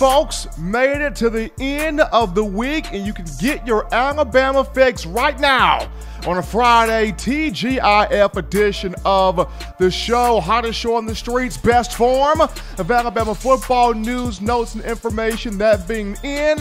folks. Made it to the end of the week, and you can get your Alabama fix right now on a Friday TGIF edition of the show. Hottest show on the streets, best form of Alabama football news, notes, and information. That being in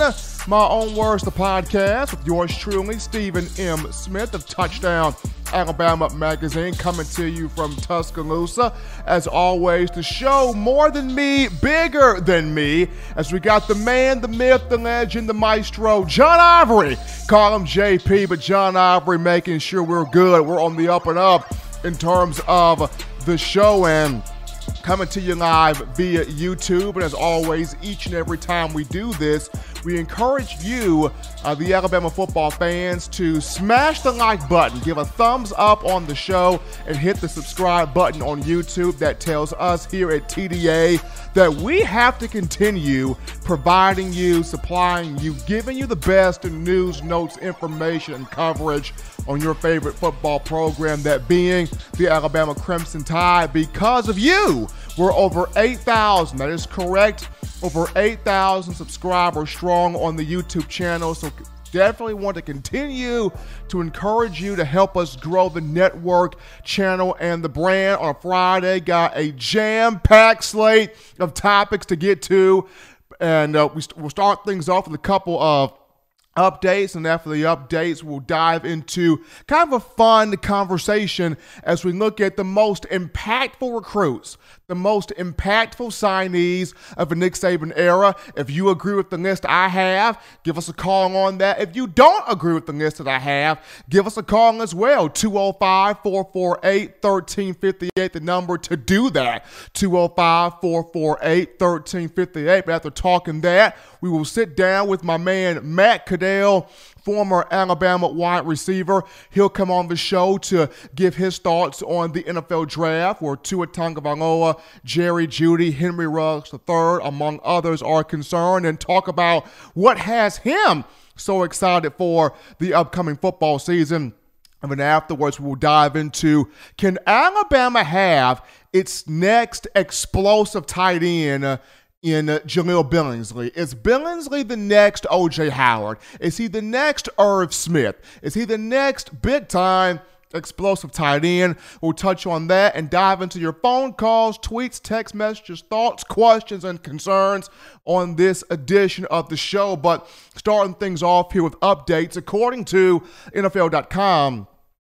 my own words, the podcast with yours truly, Stephen M. Smith of Touchdown Alabama Magazine, coming to you from Tuscaloosa. As always, the show more than me, bigger than me, as we got the man, the myth, the legend, the maestro, John Ivory. Call him JP, but John Ivory making sure we're good. We're on the up and up in terms of the show and coming to you live via YouTube. And as always, each and every time we do this, we encourage you, uh, the Alabama football fans, to smash the like button, give a thumbs up on the show, and hit the subscribe button on YouTube. That tells us here at TDA that we have to continue providing you, supplying you, giving you the best in news, notes, information, and coverage on your favorite football program, that being the Alabama Crimson Tide, because of you. We're over 8,000. That is correct. Over 8,000 subscribers strong on the YouTube channel. So definitely want to continue to encourage you to help us grow the network channel and the brand on a Friday. Got a jam packed slate of topics to get to. And uh, we, we'll start things off with a couple of updates and after the updates we'll dive into kind of a fun conversation as we look at the most impactful recruits the most impactful signees of the Nick Saban era. If you agree with the list I have, give us a call on that. If you don't agree with the list that I have, give us a call as well. 205 448 1358, the number to do that. 205 448 1358. But after talking that, we will sit down with my man Matt Caddell former Alabama wide receiver. He'll come on the show to give his thoughts on the NFL draft, where Tua Tagovailoa, Jerry Jeudy, Henry Ruggs III, among others, are concerned, and talk about what has him so excited for the upcoming football season. And then afterwards, we'll dive into can Alabama have its next explosive tight end in uh, Jahleel Billingsley. Is Billingsley the next OJ Howard? Is he the next Irv Smith? Is he the next big time explosive tight end? We'll touch on that and dive into your phone calls, tweets, text messages, thoughts, questions, and concerns on this edition of the show. But starting things off here with updates, according to NFL.com.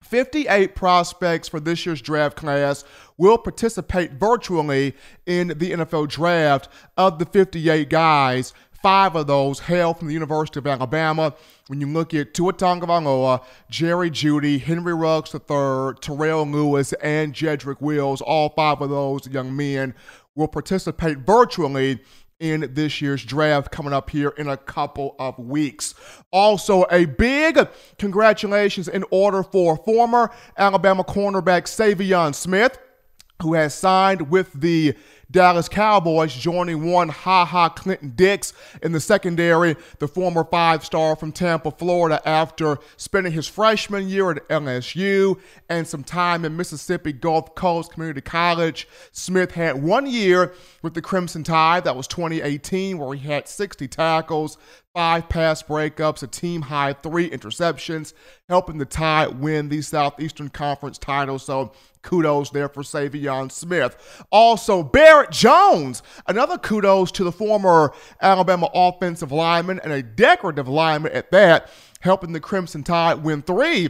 58 prospects for this year's draft class will participate virtually in the NFL draft. Of the 58 guys, five of those hail from the University of Alabama. When you look at Tua Tagovailoa, Jerry Jeudy, Henry Ruggs III, Terrell Lewis, and Jedrick Wills, all five of those young men will participate virtually in this year's draft coming up here in a couple of weeks. Also, a big congratulations in order for former Alabama cornerback Saivion Smith, who has signed with the Dallas Cowboys, joining one Ha Ha Clinton Dix in the secondary, the former five star from Tampa, Florida, after spending his freshman year at LSU and some time in Mississippi Gulf Coast Community College. Smith had one year with the Crimson Tide, that was 2018, where he had 60 tackles, five pass breakups, a team high three interceptions, helping the Tide win the Southeastern Conference title. So kudos there for Saivion Smith. Also, Barrett Jones, another kudos to the former Alabama offensive lineman and a decorative lineman at that, helping the Crimson Tide win three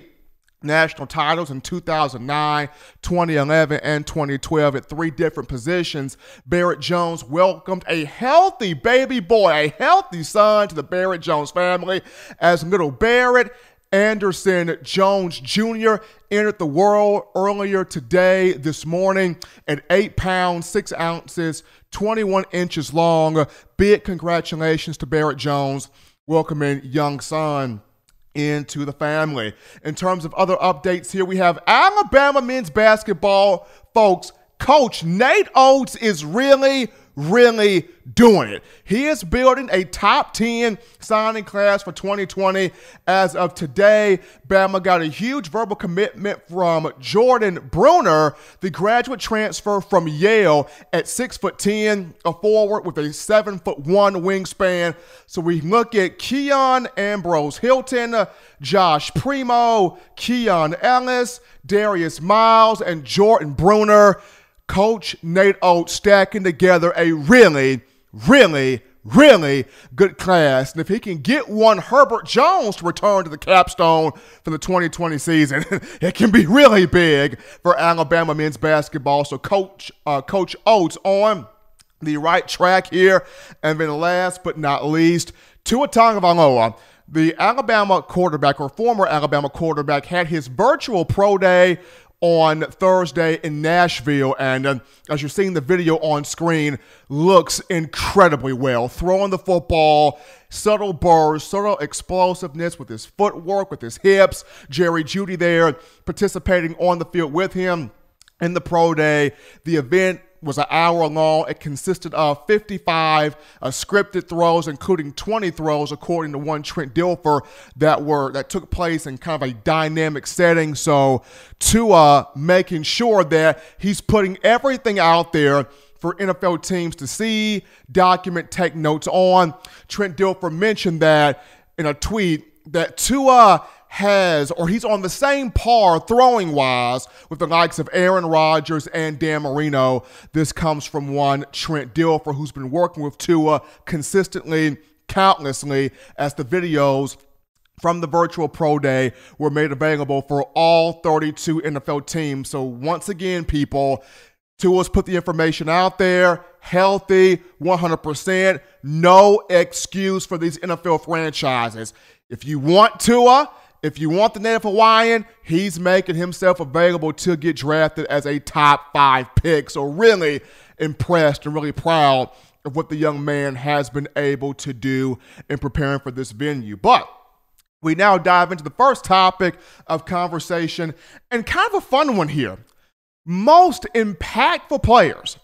national titles in 2009, 2011, and 2012 at three different positions. Barrett Jones welcomed a healthy baby boy, a healthy son to the Barrett Jones family as little Barrett Anderson Jones Jr. entered the world earlier today, this morning, at 8 pounds, 6 ounces, 21 inches long. Big congratulations to Barrett Jones welcoming young son into the family. In terms of other updates here, we have Alabama men's basketball. Folks, Coach Nate Oats is really, really doing it. He is building a top 10 signing class for 2020. As of today, Bama got a huge verbal commitment from Jordan Bruner, the graduate transfer from Yale at 6 foot 10, a forward with a 7 foot 1 wingspan. So we look at Keon Ambrose Hilton, Josh Primo, Keon Ellis, Darius Miles, and Jordan Bruner. Coach Nate Oats stacking together a really, really, really good class. And if he can get one Herbert Jones to return to the capstone for the 2020 season, it can be really big for Alabama men's basketball. So Coach uh, Coach Oats on the right track here. And then last but not least, Tua Tagovailoa the Alabama quarterback or former Alabama quarterback had his virtual pro day on Thursday in Nashville. And uh, as you're seeing the video on screen, looks incredibly well. Throwing the football, subtle bursts, subtle explosiveness with his footwork, with his hips. Jerry Jeudy there participating on the field with him in the pro day. The event was an hour long. It consisted of 55 uh, scripted throws, including 20 throws, according to one Trent Dilfer, that were that took place in kind of a dynamic setting. So, to uh, making sure that he's putting everything out there for NFL teams to see, document, take notes on. Trent Dilfer mentioned that in a tweet that Tua has, or he's on the same par throwing wise with the likes of Aaron Rodgers and Dan Marino. This comes from one Trent Dilfer, who's been working with Tua consistently, countlessly, as the videos from the virtual pro day were made available for all 32 NFL teams. So once again, people, Tua's put the information out there, healthy, 100%. No excuse for these NFL franchises. If you want Tua, if you want the native Hawaiian, he's making himself available to get drafted as a top five pick. So, really impressed and really proud of what the young man has been able to do in preparing for this venue. But we now dive into the first topic of conversation and kind of a fun one here. Most impactful players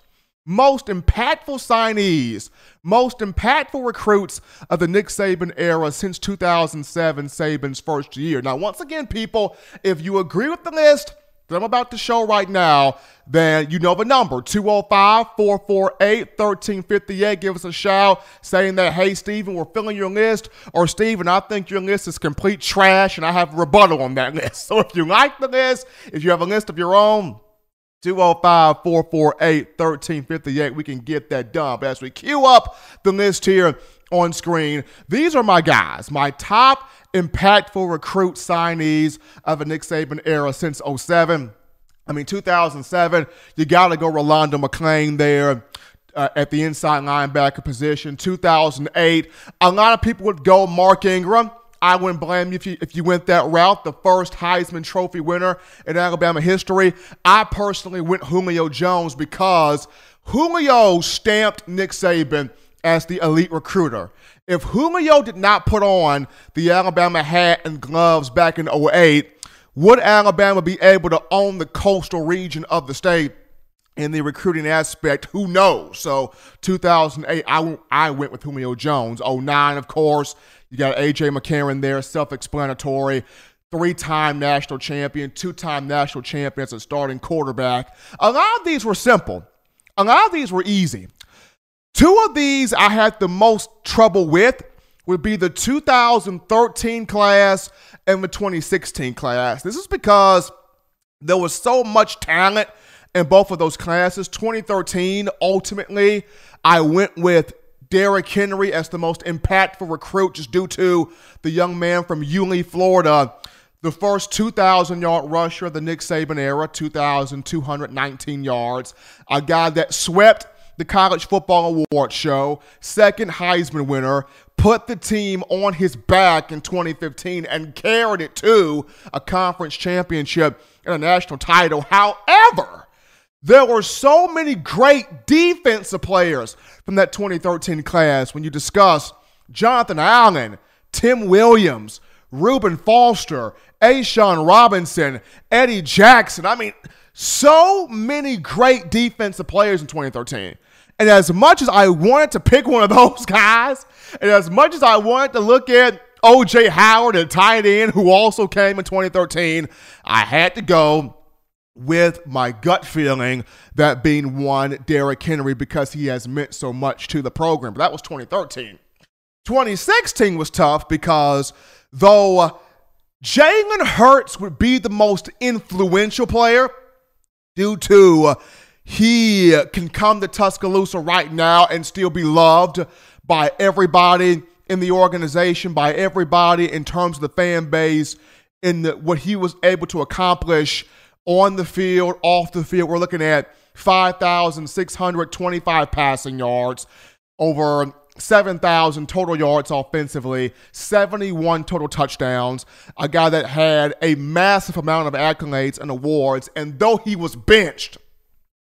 most impactful signees, most impactful recruits of the Nick Saban era since 2007, Saban's first year. Now, once again, people, if you agree with the list that I'm about to show right now, then you know the number 205 448 1358. Give us a shout saying that, hey, Steven, we're filling your list, or Steven, I think your list is complete trash and I have a rebuttal on that list. So if you like the list, if you have a list of your own, 205 448 1358. We can get that done. But as we queue up the list here on screen, these are my guys, my top impactful recruit signees of a Nick Saban era since 07. I mean, 2007, you got to go Rolando McClain there. Uh, at the inside linebacker position. 2008, a lot of people would go Mark Ingram. I wouldn't blame you if you if you went that route. The first Heisman Trophy winner in Alabama history. I personally went Julio Jones because Julio stamped Nick Saban as the elite recruiter. If Julio did not put on the Alabama hat and gloves back in 08, would Alabama be able to own the coastal region of the state? in the recruiting aspect, who knows? So 2008, I, I went with Julio Jones. 09, of course, you got AJ McCarron there, self explanatory. Three time national champion, two time national champion as a starting quarterback. A lot of these were simple, a lot of these were easy. Two of these I had the most trouble with would be the 2013 class and the 2016 class. This is because there was so much talent in both of those classes. 2013, ultimately, I went with Derrick Henry as the most impactful recruit just due to the young man from Yulee, Florida. The first 2,000 yard rusher of the Nick Saban era, 2,219 yards. A guy that swept the College Football Award show, second Heisman winner, put the team on his back in 2015 and carried it to a conference championship and a national title. However, there were so many great defensive players from that 2013 class when you discuss Jonathan Allen, Tim Williams, Reuben Foster, A'Shawn Robinson, Eddie Jackson. I mean, so many great defensive players in 2013. And as much as I wanted to pick one of those guys, and as much as I wanted to look at OJ Howard, a tight end who also came in 2013, I had to go with my gut feeling that being one Derrick Henry because he has meant so much to the program. But that was 2013. 2016 was tough because though Jalen Hurts would be the most influential player due to he can come to Tuscaloosa right now and still be loved by everybody in the organization, by everybody in terms of the fan base, in what he was able to accomplish on the field, off the field. We're looking at 5,625 passing yards, over 7,000 total yards offensively, 71 total touchdowns. A guy that had a massive amount of accolades and awards. And though he was benched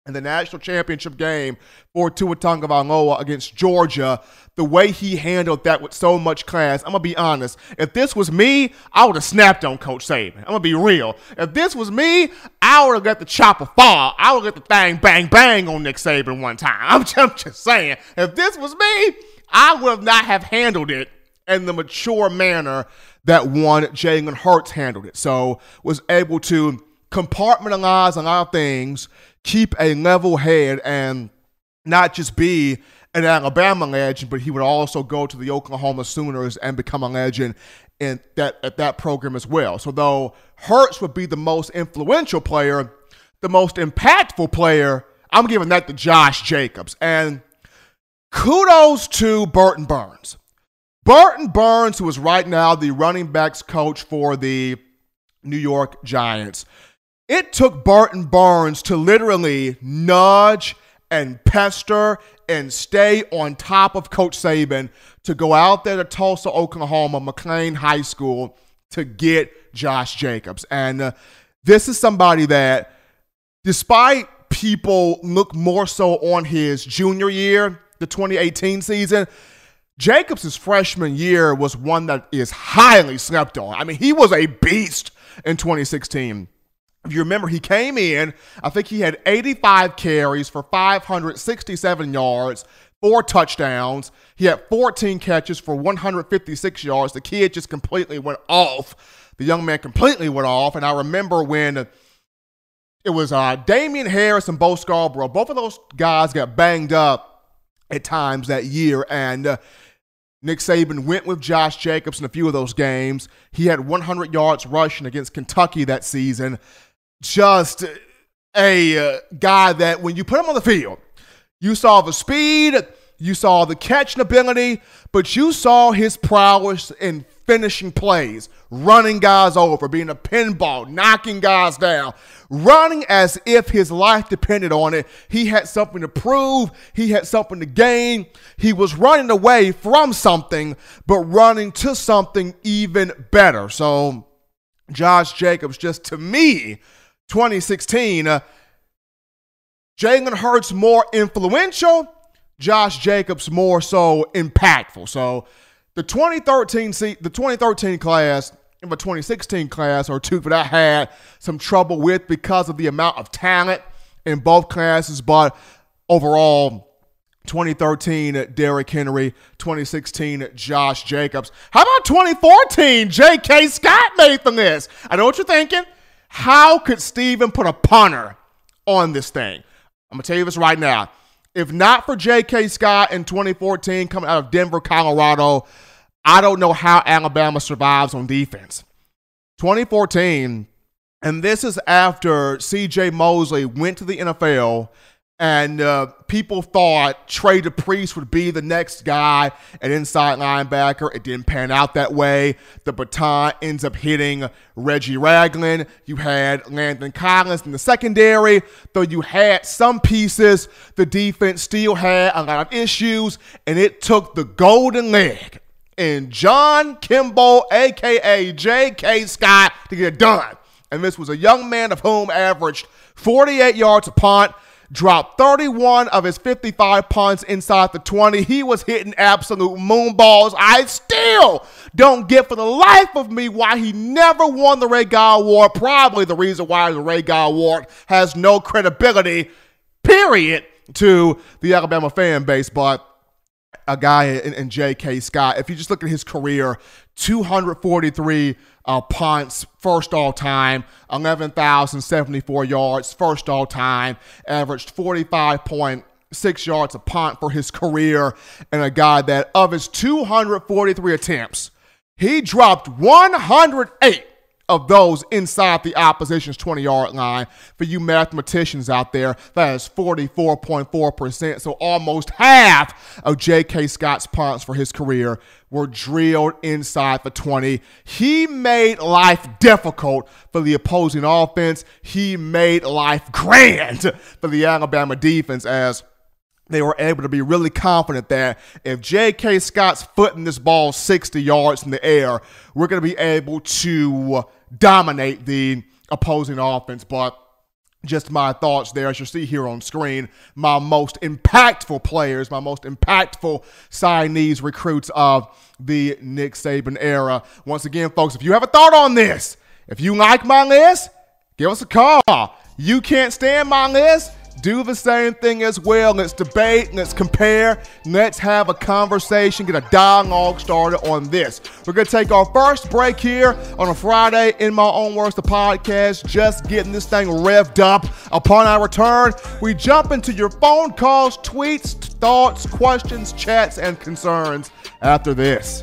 in the national championship game for Tua Tagovailoa against Georgia, the way he handled that with so much class, I'm gonna be honest. If this was me, I would have snapped on Coach Saban. I'm gonna be real. If this was me, I would have got the chopper fall. I would have got the thing bang bang on Nick Saban one time. I'm just, I'm just saying. If this was me, I would not have handled it in the mature manner that one Jalen Hurts handled it. So was able to compartmentalize a lot of things, keep a level head, and not just be an Alabama legend, but he would also go to the Oklahoma Sooners and become a legend in that at that program as well. So though Hurts would be the most influential player, the most impactful player, I'm giving that to Josh Jacobs. And kudos to Burton Burns. Burton Burns, who is right now the running backs coach for the New York Giants. It took Burton Burns to literally nudge and pester and stay on top of Coach Saban to go out there to Tulsa, Oklahoma, McLain High School to get Josh Jacobs. And uh, this is somebody that, despite people look more so on his junior year the 2018 season. Jacobs' freshman year was one that is highly slept on. I mean, he was a beast in 2016. If you remember, he came in, I think he had 85 carries for 567 yards, four touchdowns. He had 14 catches for 156 yards. The kid just completely went off. The young man completely went off. And I remember when it was uh, Damien Harris and Bo Scarborough, both of those guys got banged up at times that year. And uh, Nick Saban went with Josh Jacobs in a few of those games. He had 100 yards rushing against Kentucky that season. Just a uh, guy that when you put him on the field, you saw the speed, you saw the catching ability, but you saw his prowess in finishing plays, running guys over, being a pinball, knocking guys down, running as if his life depended on it. He had something to prove, he had something to gain. He was running away from something, but running to something even better. So, Josh Jacobs, just to me, 2016, uh, Jalen Hurts more influential, Josh Jacobs more so impactful. So, the 2013 the 2013 class and the 2016 class are two that I had some trouble with because of the amount of talent in both classes, but overall 2013 Derrick Henry, 2016 Josh Jacobs. How about 2014 J.K. Scott made the list? I know what you're thinking. How could Steven put a punter on this thing? I'm gonna tell you this right now. If not for J.K. Scott in 2014 coming out of Denver, Colorado, I don't know how Alabama survives on defense. 2014, and this is after CJ Mosley went to the NFL and uh, people thought Trey DePriest would be the next guy an inside linebacker. It didn't pan out that way. The baton ends up hitting Reggie Ragland. You had Landon Collins in the secondary, though you had some pieces. The defense still had a lot of issues, and it took the golden leg and John Kimball, aka J.K. Scott, to get it done. And this was a young man of whom averaged 48 yards a punt, dropped 31 of his 55 punts inside the 20. He was hitting absolute moonballs. I still don't get for the life of me why he never won the Ray Guy Award. Probably the reason why the Ray Guy Award has no credibility period, to the Alabama fan base. But a guy in, in J.K. Scott, if you just look at his career, 243 uh, punts, first all time, 11,074 yards, first all time, averaged 45.6 yards a punt for his career, and a guy that of his 243 attempts, he dropped 108 of those inside the opposition's 20 yard line. For you mathematicians out there, that is 44.4%. So almost half of J.K. Scott's punts for his career were drilled inside the 20. He made life difficult for the opposing offense. He made life grand for the Alabama defense as they were able to be really confident that if J.K. Scott's footing this ball 60 yards in the air, we're going to be able to dominate the opposing offense. But just my thoughts there, as you see here on screen, my most impactful players, my most impactful signees, recruits of the Nick Saban era. Once again, folks, if you have a thought on this, if you like my list, give us a call. You can't stand my list? Do the same thing as well. Let's debate, let's compare, let's have a conversation, get a dialogue started on this. We're going to take our first break here on a Friday in my own words, the podcast, just getting this thing revved up. Upon our return, we jump into your phone calls, tweets, thoughts, questions, chats, and concerns after this.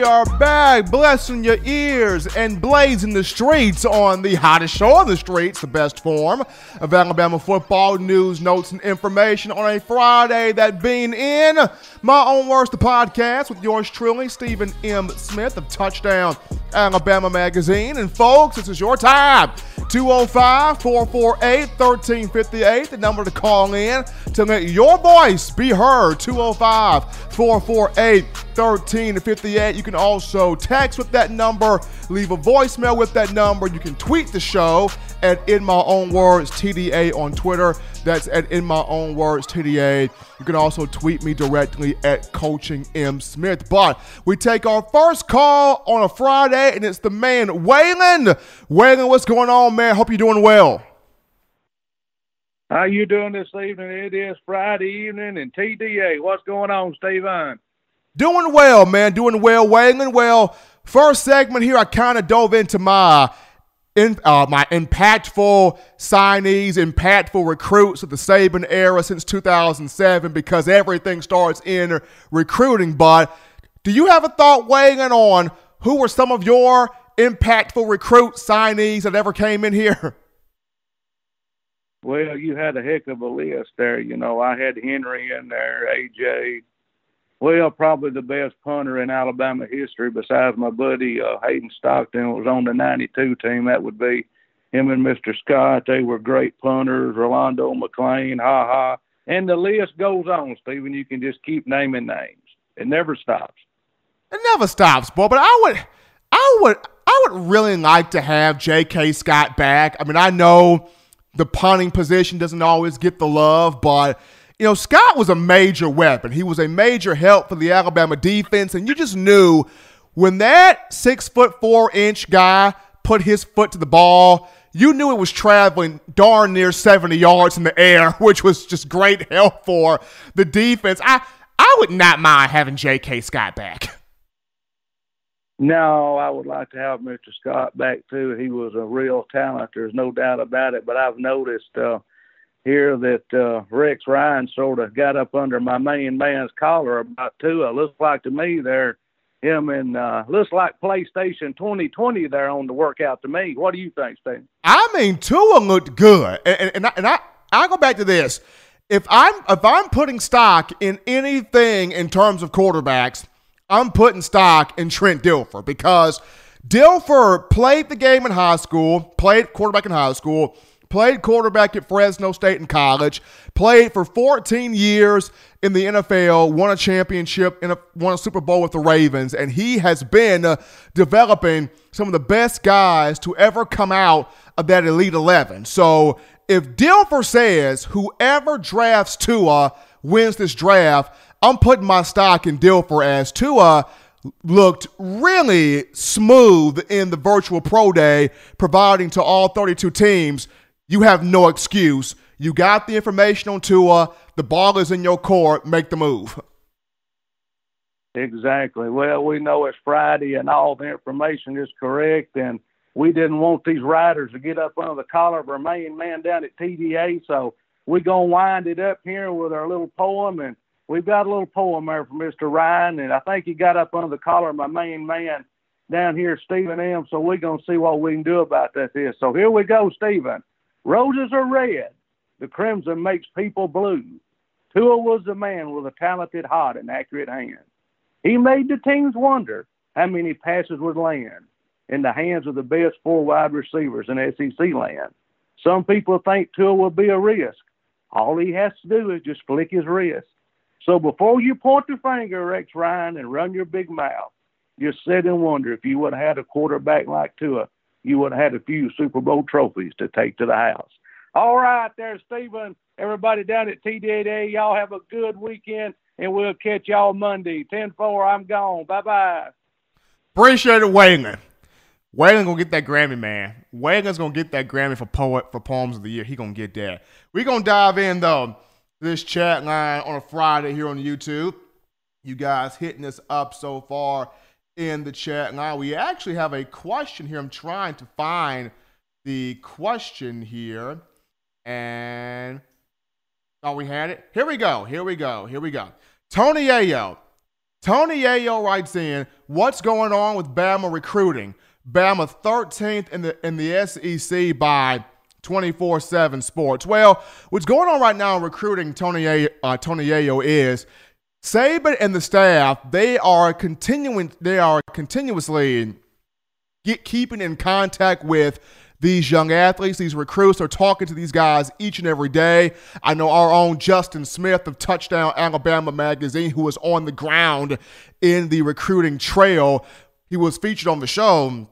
We are back, blessing your ears and blazing the streets on the hottest show on the streets, the best form of Alabama football news, notes, and information on a Friday. That being in my own worst podcast with yours truly, Stephen M. Smith of Touchdown Alabama Magazine. And folks, this is your time. 205 448 1358, the number to call in to let your voice be heard. 205 448 1358. You can also text with that number, leave a voicemail with that number. You can tweet the show at In My Own Words TDA on Twitter. That's at In My Own Words TDA. You can also tweet me directly at Coaching M Smith. But we take our first call on a Friday, and it's the man Waylon. Waylon, what's going on, man? Hope you're doing well. How you doing this evening? It is Friday evening and TDA. What's going on, Steven? Doing well, man. Doing well, Waylon. Well, first segment here, I kind of dove into my in, uh, my impactful signees, impactful recruits of the Saban era since 2007 because everything starts in recruiting. But do you have a thought weighing on who were some of your impactful recruit signees that ever came in here? Well, you had a heck of a list there. You know, I had Henry in there, AJ, well, probably the best punter in Alabama history, besides my buddy uh, Hayden Stockton, was on the '92 team. That would be him and Mr. Scott. They were great punters. Rolando McClain, ha ha, and the list goes on. Stephen, you can just keep naming names. It never stops. It never stops, boy. But I would, I would, I would really like to have J.K. Scott back. I mean, I know the punting position doesn't always get the love, but you know, Scott was a major weapon. He was a major help for the Alabama defense, and you just knew when that six foot four inch guy put his foot to the ball, you knew it was traveling darn near 70 yards in the air, which was just great help for the defense. I I would not mind having J.K. Scott back. No, I would like to have Mr. Scott back too. He was a real talent. There's no doubt about it. But I've noticed uh, here that uh, Rex Ryan sort of got up under my main man's collar about Tua. Looks like to me there, him and uh, looks like PlayStation 2020 there on the workout to me. What do you think, Steve? I mean, Tua looked good, and, and, and I, and I I go back to this. If I'm if I'm putting stock in anything in terms of quarterbacks, I'm putting stock in Trent Dilfer because Dilfer played the game in high school, played quarterback in high school, played quarterback at Fresno State in college, played for 14 years in the NFL, won a championship, and won a Super Bowl with the Ravens, and he has been uh, developing some of the best guys to ever come out of that Elite 11. So if Dilfer says whoever drafts Tua wins this draft, I'm putting my stock in Dilfer as Tua looked really smooth in the virtual pro day, providing to all 32 teams, you have no excuse. You got the information on Tua. The ball is in your court. Make the move. Exactly. Well, we know it's Friday and all the information is correct, and we didn't want these riders to get up under the collar of our main man down at TDA, so we're going to wind it up here with our little poem and we've got a little poem there from Mr. Ryan, and I think he got up under the collar of my main man down here, Stephen M. So we're gonna see what we can do about that. This. So here we go, Stephen. Roses are red, the crimson makes people blue. Tua was a man with a talented heart and accurate hand. He made the teams wonder how many passes would land in the hands of the best four wide receivers in SEC land. Some people think Tua will be a risk. All he has to do is just flick his wrist. So before you point the finger, Rex Ryan, and run your big mouth, just sit and wonder if you would have had a quarterback like Tua, you would have had a few Super Bowl trophies to take to the house. All right, there, Stephen. Everybody down at TDA, y'all have a good weekend, and we'll catch y'all Monday. 10 4, I'm gone. Bye bye. Appreciate it, Waylon. Waylon gonna get that Grammy, man. Waylon's gonna get that Grammy for poet for poems of the year. He gonna get that. We gonna dive in though this chat line on a Friday here on YouTube. You guys hitting us up so far in the chat line. We actually have a question here. I'm trying to find the question here. And oh, we had it. Here we go. Here we go. Here we go. Tony Ayo. Tony Ayo writes in, what's going on with Bama recruiting? Bama 13th in the in the SEC by 24 7 sports. Well, what's going on right now in recruiting Tony, A, uh, Tony Ayo is Saban and the staff, they are continuing, they are continuously get, keeping in contact with these young athletes, these recruits are talking to these guys each and every day. I know our own Justin Smith of Touchdown Alabama Magazine, who was on the ground in the recruiting trail. He was featured on the show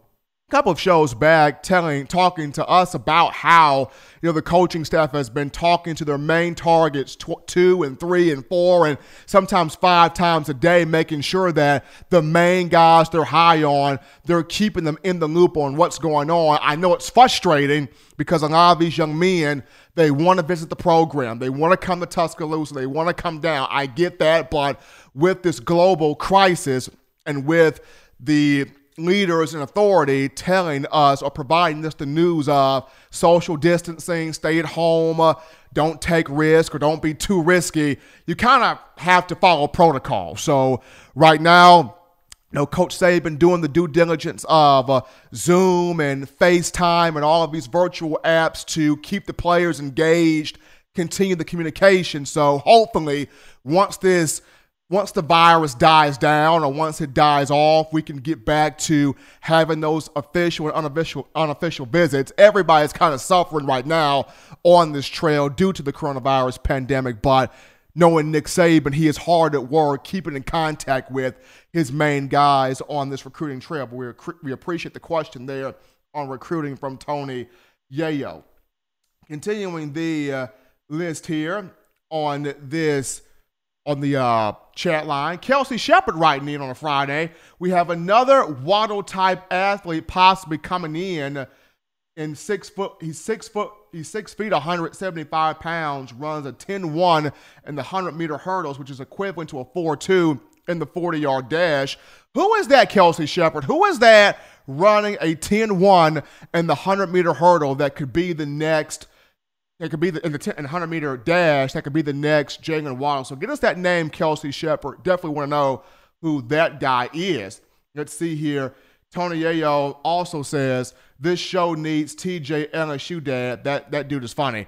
couple of shows back telling talking to us about how you know the coaching staff has been talking to their main targets tw- two and three and four and sometimes five times a day making sure that the main guys they're high on they're keeping them in the loop on what's going on. I know it's frustrating because a lot of these young men they want to visit the program. They want to come to tuscaloosa. They want to come down. I get that but with this global crisis and with the leaders and authority telling us or providing us the news of social distancing, stay at home, uh, don't take risk or don't be too risky, you kind of have to follow protocol. So right now, you know, Coach Saban doing the due diligence of uh, Zoom and FaceTime and all of these virtual apps to keep the players engaged, continue the communication. So hopefully, once this once the virus dies down or once it dies off, we can get back to having those official and unofficial unofficial visits. Everybody's kind of suffering right now on this trail due to the coronavirus pandemic, but knowing Nick Saban, he is hard at work keeping in contact with his main guys on this recruiting trail. But we, we appreciate the question there on recruiting from Tony Yayo. Continuing the uh, list here on this on the uh, chat line. Kelsey Shepard writing in on a Friday. We have another Waddle type athlete possibly coming in in six foot. He's six foot. He's six feet, 175 pounds. Runs a 10-1 in the 100 meter hurdles, which is equivalent to a 4-2 in the 40 yard dash. Who is that, Kelsey Shepard? Who is that running a 10-1 in the 100 meter hurdle that could be the next? That could be the, in the 10 and 100 meter dash. That could be the next Jaylen Waddle. So get us that name, Kelsey Shepard. Definitely want to know who that guy is. Let's see here. Tony Yayo also says this show needs TJ LSU dad. That that dude is funny.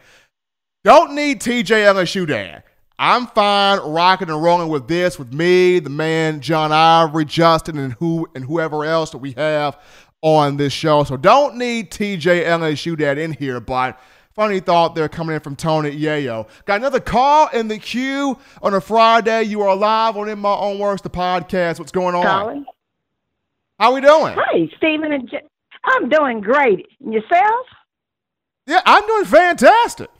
Don't need TJ LSU dad. I'm fine rocking and rolling with this with me, the man John Ivory, Justin, and who and whoever else that we have on this show. So don't need TJ LSU dad in here, but Funny thought there coming in from Tony Yayo. Got another call in the queue on a Friday. You are live on In My Own Words, the podcast. What's going on? Colin. How we doing? Hi, Stephen and J- I'm doing great. And yourself? Yeah, I'm doing fantastic.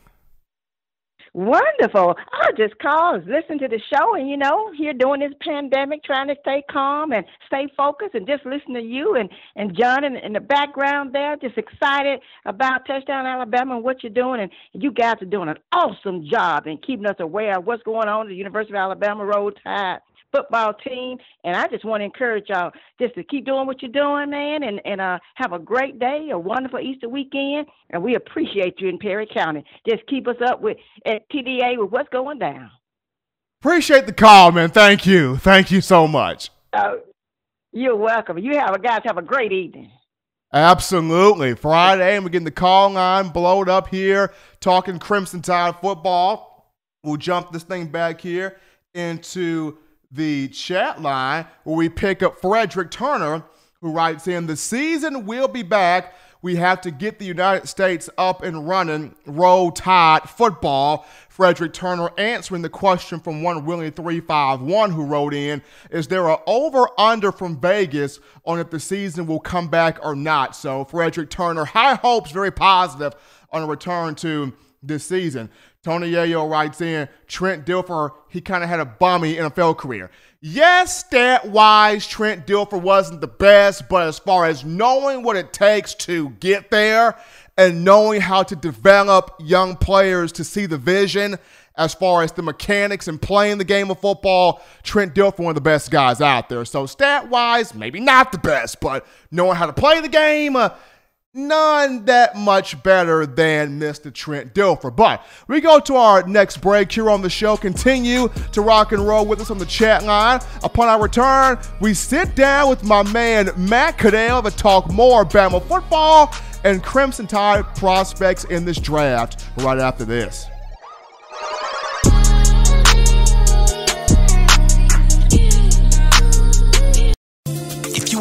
Wonderful. I just called, listen to the show, and you know, here during this pandemic, trying to stay calm and stay focused, and just listen to you and and John in, in the background there, just excited about Touchdown Alabama and what you're doing, and you guys are doing an awesome job in keeping us aware of what's going on at the University of Alabama Roll Tide football team. And I just want to encourage y'all just to keep doing what you're doing, man, and, and uh, have a great day, a wonderful Easter weekend. And we appreciate you in Perry County. Just keep us up with at TDA with what's going down. Appreciate the call, man. Thank you. Thank you so much. Uh, you're welcome. You have a guys have a great evening. Absolutely. Friday, and we're getting the call line blowed up here, talking Crimson Tide football. We'll jump this thing back here into the chat line where we pick up Frederick Turner, who writes in The season will be back. We have to get the United States up and running. Roll Tide football. Frederick Turner answering the question from one Willie 351 who wrote in Is there a over under from Vegas on if the season will come back or not? So, Frederick Turner, high hopes, very positive on a return to this season. Tony Yayo writes in Trent Dilfer, he kind of had a bummy NFL career. Yes, stat wise, Trent Dilfer wasn't the best, but as far as knowing what it takes to get there and knowing how to develop young players to see the vision as far as the mechanics and playing the game of football, Trent Dilfer, one of the best guys out there. So, stat wise, maybe not the best, but knowing how to play the game, uh, none that much better than Mr. Trent Dilfer. But we go to our next break here on the show. Continue to rock and roll with us on the chat line. Upon our return, we sit down with my man Matt Caddell to talk more Bama football and Crimson Tide prospects in this draft right after this.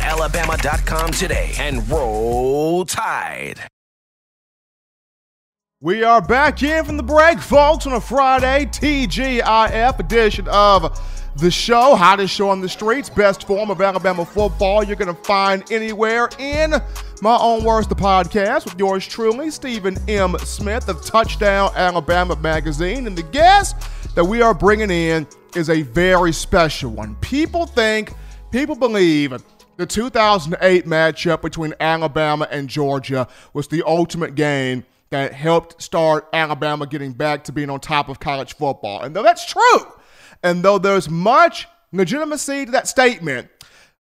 alabama.com today and roll tide. We are back in from the break, folks, on a Friday TGIF edition of the show, hottest show on the streets, best form of Alabama football you're going to find anywhere in my own words, the podcast with yours truly, Stephen M. Smith of Touchdown Alabama Magazine. And the guest that we are bringing in is a very special one. People think, people believe the 2008 matchup between Alabama and Georgia was the ultimate game that helped start Alabama getting back to being on top of college football. And though that's true, and though there's much legitimacy to that statement,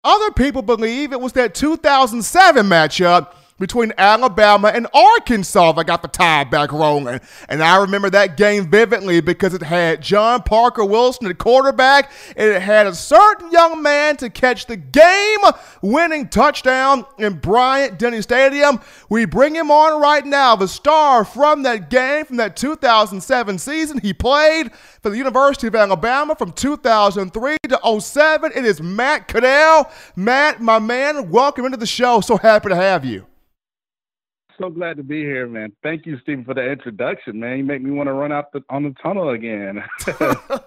other people believe it was that 2007 matchup between Alabama and Arkansas that got the tie back rolling. And I remember that game vividly because it had John Parker Wilson at quarterback, and it had a certain young man to catch the game winning touchdown in Bryant Denny Stadium. We bring him on right now, the star from that game, from that 2007 season. He played for the University of Alabama from 2003 to 07. It is Matt Caddell. Matt, my man, welcome into the show. So happy to have you so glad to be here, man. Thank you, Stephen, for the introduction, man. You make me want to run out the, on the tunnel again.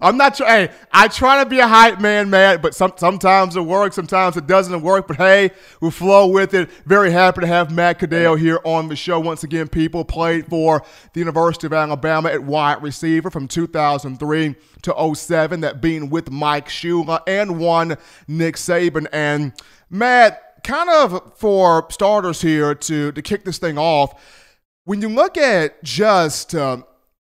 I'm not sure. Hey, I try to be a hype man, man, but some, sometimes it works, sometimes it doesn't work. But hey, we'll flow with it. Very happy to have Matt Caddell here on the show once again. People played for the University of Alabama at wide receiver from 2003 to 07, that being with Mike Shula and one Nick Saban. And Matt, kind of for starters here to to kick this thing off, when you look at just uh,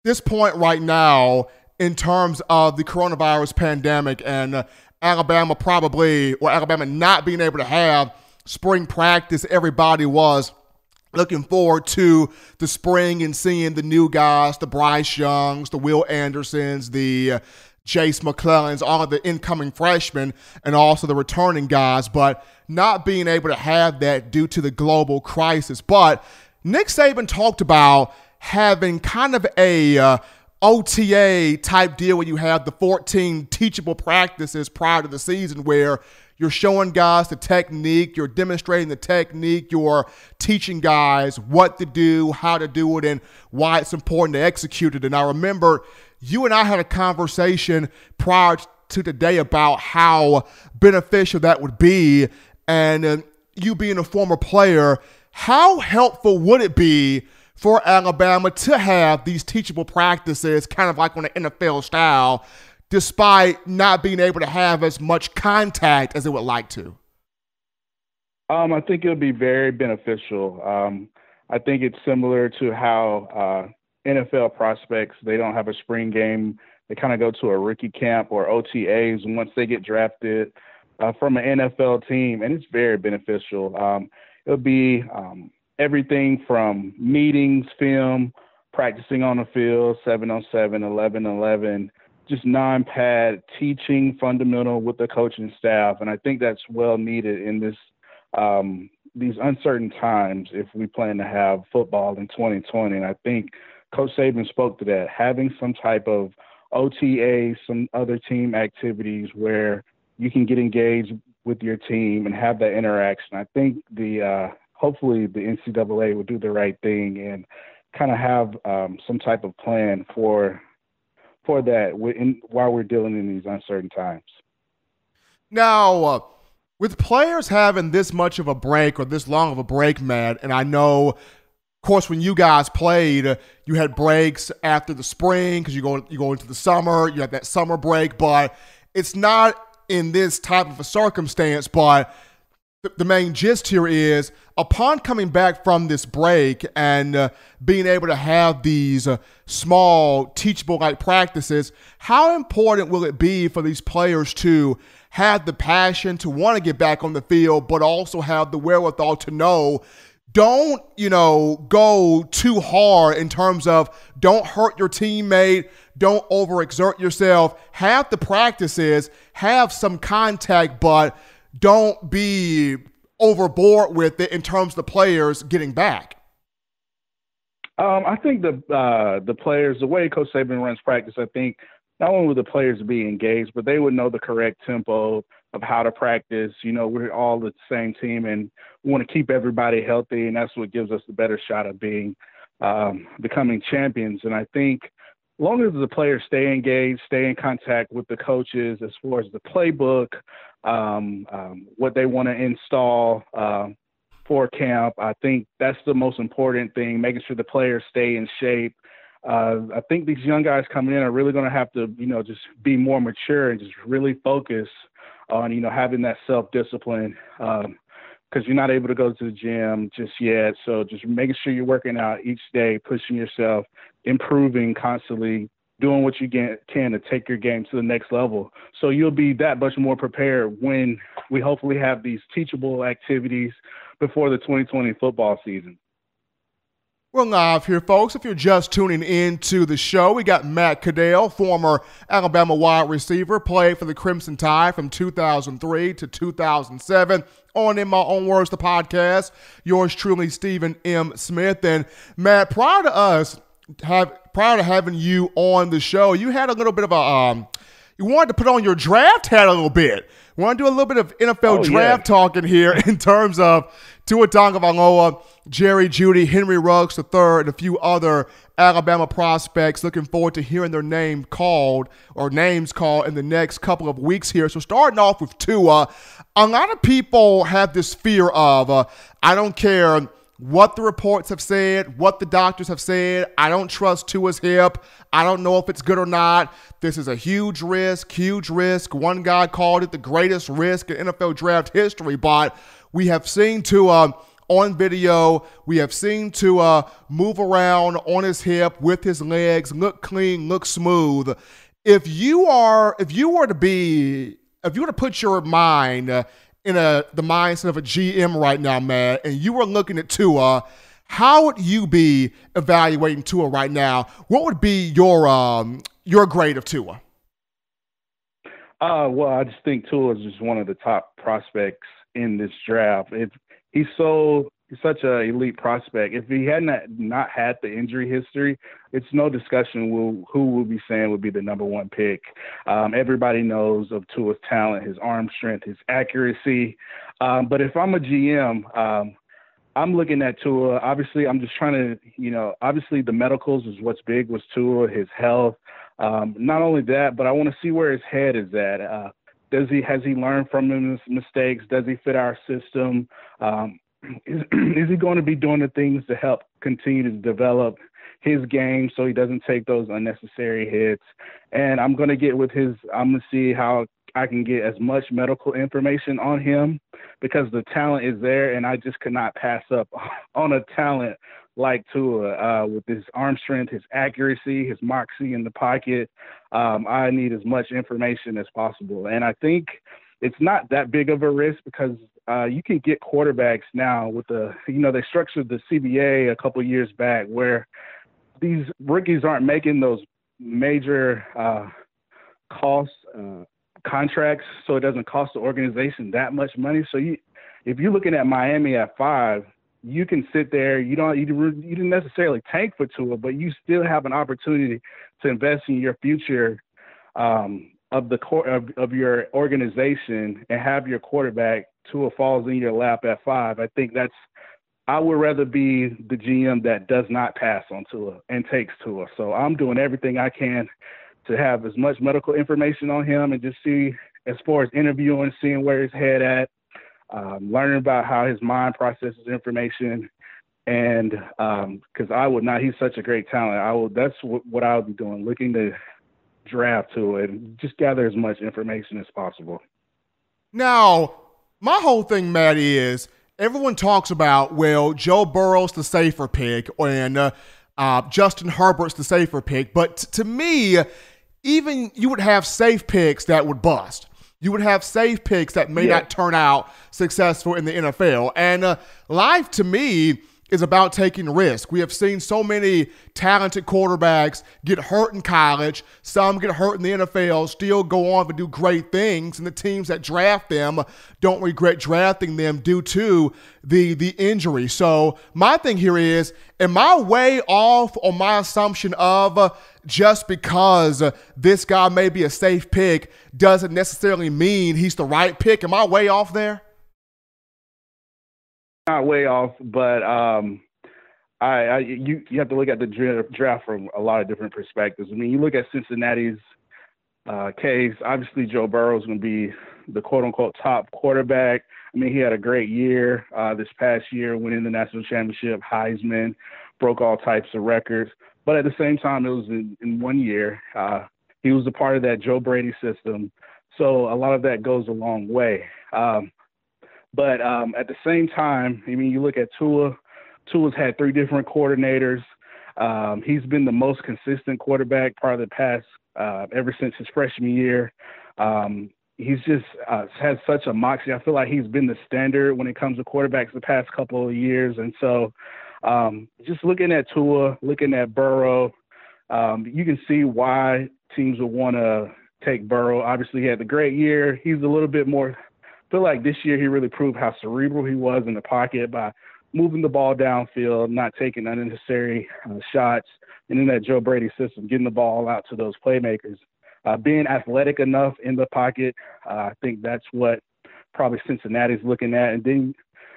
this point right now in terms of the coronavirus pandemic and uh, Alabama probably or Alabama not being able to have spring practice, everybody was looking forward to the spring and seeing the new guys, the Bryce Youngs, the Will Andersons, the uh, Jase McClellans, all of the incoming freshmen, and also the returning guys. But not being able to have that due to the global crisis. But Nick Saban talked about having kind of a uh, OTA type deal where you have the 14 teachable practices prior to the season where you're showing guys the technique, you're demonstrating the technique, you're teaching guys what to do, how to do it, and why it's important to execute it. And I remember you and I had a conversation prior to today about how beneficial that would be and uh, you being a former player, how helpful would it be for Alabama to have these teachable practices, kind of like on an NFL style, despite not being able to have as much contact as it would like to? Um, I think it would be very beneficial. Um, I think it's similar to how uh, NFL prospects they don't have a spring game; they kind of go to a rookie camp or OTAs once they get drafted uh, from an NFL team, and it's very beneficial. Um, it'll be um, everything from meetings, film, practicing on the field, 7 on 7, 11 11, just non pad teaching fundamental with the coaching staff. And I think that's well needed in this um, these uncertain times if we plan to have football in 2020. And I think Coach Saban spoke to that, having some type of OTA, some other team activities where you can get engaged with your team and have that interaction. I think the uh, hopefully the NCAA will do the right thing and kind of have um, some type of plan for for that in, while we're dealing in these uncertain times. Now, uh, with players having this much of a break or this long of a break, Matt, and I know, of course, when you guys played, uh, you had breaks after the spring because you go you go into the summer, you have that summer break, but it's not in this type of a circumstance, but the main gist here is upon coming back from this break and uh, being able to have these uh, small teachable like practices how important will it be for these players to have the passion to want to get back on the field but also have the wherewithal to know don't you know go too hard in terms of don't hurt your teammate don't overexert yourself. Have the practices, have some contact, but don't be overboard with it in terms of the players getting back. Um, I think the uh, the players, the way Coach Saban runs practice, I think not only would the players be engaged, but they would know the correct tempo of how to practice. You know, we're all the same team, and we want to keep everybody healthy, and that's what gives us the better shot of being um, becoming champions. And I think long as the players stay engaged, stay in contact with the coaches as far as the playbook, um, um, what they want to install uh, for camp, I think that's the most important thing. Making sure the players stay in shape. Uh, I think these young guys coming in are really going to have to, you know, just be more mature and just really focus on, you know, having that self discipline. Um, because you're not able to go to the gym just yet. So just making sure you're working out each day, pushing yourself, improving constantly, doing what you can to take your game to the next level. So you'll be that much more prepared when we hopefully have these teachable activities, before the 2020 football season. We're live here, folks. If you're just tuning in to the show, we got Matt Caddell, former Alabama wide receiver, played for the Crimson Tide from 2003 to 2007. On In My Own Words, the podcast. Yours truly, Stephen M. Smith. And Matt, prior to us have prior to having you on the show, you had a little bit of a um, you wanted to put on your draft hat a little bit. We want to do a little bit of NFL oh, draft yeah. talking here in terms of Tua Tagovailoa, Jerry Jeudy, Henry Ruggs III, and a few other Alabama prospects. Looking forward to hearing their name called or names called in the next couple of weeks here. So starting off with Tua, a lot of people have this fear of uh, I don't care what the reports have said, what the doctors have said. I don't trust Tua's hip. I don't know if it's good or not. This is a huge risk, huge risk. One guy called it the greatest risk in NFL draft history, but we have seen Tua on video. We have seen Tua move around on his hip with his legs, look clean, look smooth. If you are, if you were to be, if you were to put your mind in a the mindset of a GM right now, man, and you were looking at Tua, how would you be evaluating Tua right now? What would be your um your grade of Tua? Uh, well, I just think Tua is just one of the top prospects in this draft. If he's so he's such a elite prospect. If he hadn't not had the injury history, it's no discussion who who will be saying would be the number one pick. Um, everybody knows of Tua's talent, his arm strength, his accuracy. Um, but if I'm a GM, um, I'm looking at Tua. Obviously, I'm just trying to, you know, obviously the medicals is what's big with Tua, his health. Um, not only that, but I want to see where his head is at. Uh, does he has he learned from his mistakes? Does he fit our system? Um, is, is he going to be doing the things to help continue to develop his game so he doesn't take those unnecessary hits? And I'm going to get with his. I'm going to see how I can get as much medical information on him because the talent is there, and I just could not pass up on a talent like Tua uh, with his arm strength, his accuracy, his moxie in the pocket. Um, I need as much information as possible, and I think it's not that big of a risk because uh, you can get quarterbacks now with the you know they structured the CBA a couple years back where these rookies aren't making those major uh, cost uh, contracts, so it doesn't cost the organization that much money. So you, if you're looking at Miami at five, you can sit there. You don't you, didn't necessarily tank for Tua, but you still have an opportunity to invest in your future um, of the core of, of your organization and have your quarterback Tua falls in your lap at five. I think that's I would rather be the GM that does not pass on Tua and takes Tua. So I'm doing everything I can to have as much medical information on him and just see as far as interviewing, seeing where his head at, um, learning about how his mind processes information. And because um, I would not, he's such a great talent. I will. That's what, what I would be doing, looking to draft Tua, and just gather as much information as possible. Now, my whole thing, Matt, is everyone talks about well, Joe Burrow's the safer pick, and uh, uh, Justin Herbert's the safer pick. But t- to me, even you would have safe picks that would bust. You would have safe picks that may yeah. not turn out successful in the NFL. And uh, life to me is about taking risk. We have seen so many talented quarterbacks get hurt in college, some get hurt in the NFL, still go on to do great things, and the teams that draft them don't regret drafting them due to the the injury. So my thing here is, am I way off on my assumption of uh, just because uh, this guy may be a safe pick doesn't necessarily mean he's the right pick? Am I way off there? Not way off, but um, I, I you you have to look at the draft from a lot of different perspectives. I mean, you look at Cincinnati's uh, case. Obviously, Joe Burrow is going to be the quote unquote top quarterback. I mean, he had a great year uh, this past year, winning the national championship, Heisman, broke all types of records. But at the same time, it was in, in one year. Uh, he was a part of that Joe Brady system, so a lot of that goes a long way. Um, but um, at the same time, I mean, you look at Tua. Tua's had three different coordinators. Um, he's been the most consistent quarterback part of the past uh, ever since his freshman year. Um, he's just uh, such a moxie. I feel like he's been the standard when it comes to quarterbacks the past couple of years, and so um, just looking at Tua, looking at Burrow, um, you can see why teams would want to take Burrow. Obviously, he had the great year. He's a little bit more. Feel like this year he really proved how cerebral he was in the pocket by moving the ball downfield, not taking unnecessary uh, shots, and in that Joe Brady system, getting the ball out to those playmakers. Uh, being athletic enough in the pocket, uh, I think that's what probably Cincinnati's looking at. And then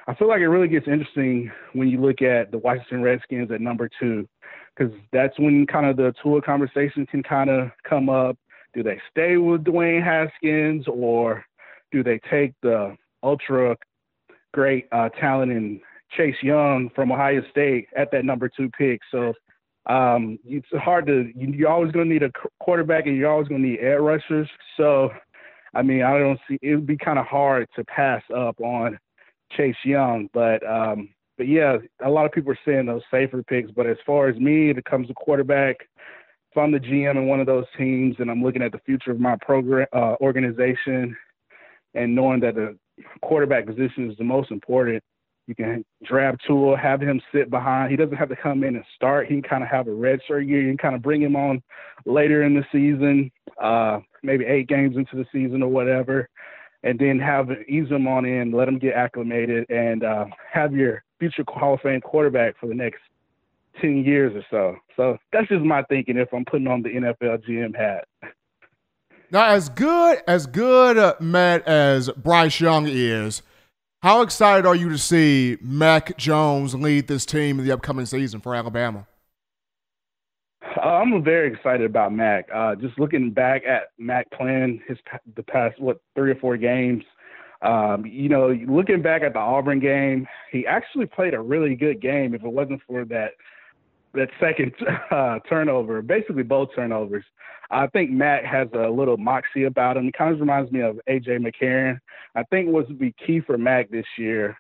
I feel like it really gets interesting when you look at the Washington Redskins at number two, because that's when kind of the Tua conversation can kind of come up. Do they stay with Dwayne Haskins or do they take the ultra great uh, talent in Chase Young from Ohio State at that number two pick? So um, it's hard to. You, are always going to need a quarterback, and you're always going to need air rushers. So, I mean, I don't see. It would be kind of hard to pass up on Chase Young, but um, but yeah, a lot of people are saying those safer picks. But as far as me, it comes to quarterback, if I'm the GM in one of those teams and I'm looking at the future of my program uh, organization, and knowing that the quarterback position is the most important, you can draft Tua, have him sit behind. He doesn't have to come in and start. He can kind of have a red shirt year. You can kind of bring him on later in the season, uh, maybe eight games into the season or whatever, and then have ease him on in, let him get acclimated, and uh, have your future Hall of Fame quarterback for the next 10 years or so. So that's just my thinking if I'm putting on the NFL GM hat. Now, as good as good uh, Matt as Bryce Young is, how excited are you to see Mac Jones lead this team in the upcoming season for Alabama? Uh, I'm very excited about Mac. Uh, just looking back at Mac playing his the past what three or four games, um, you know, looking back at the Auburn game, he actually played a really good game. If it wasn't for that that second uh, turnover, basically both turnovers, I think Mac has a little moxie about him. He kind of reminds me of AJ McCarron. I think what would be key for Mac this year,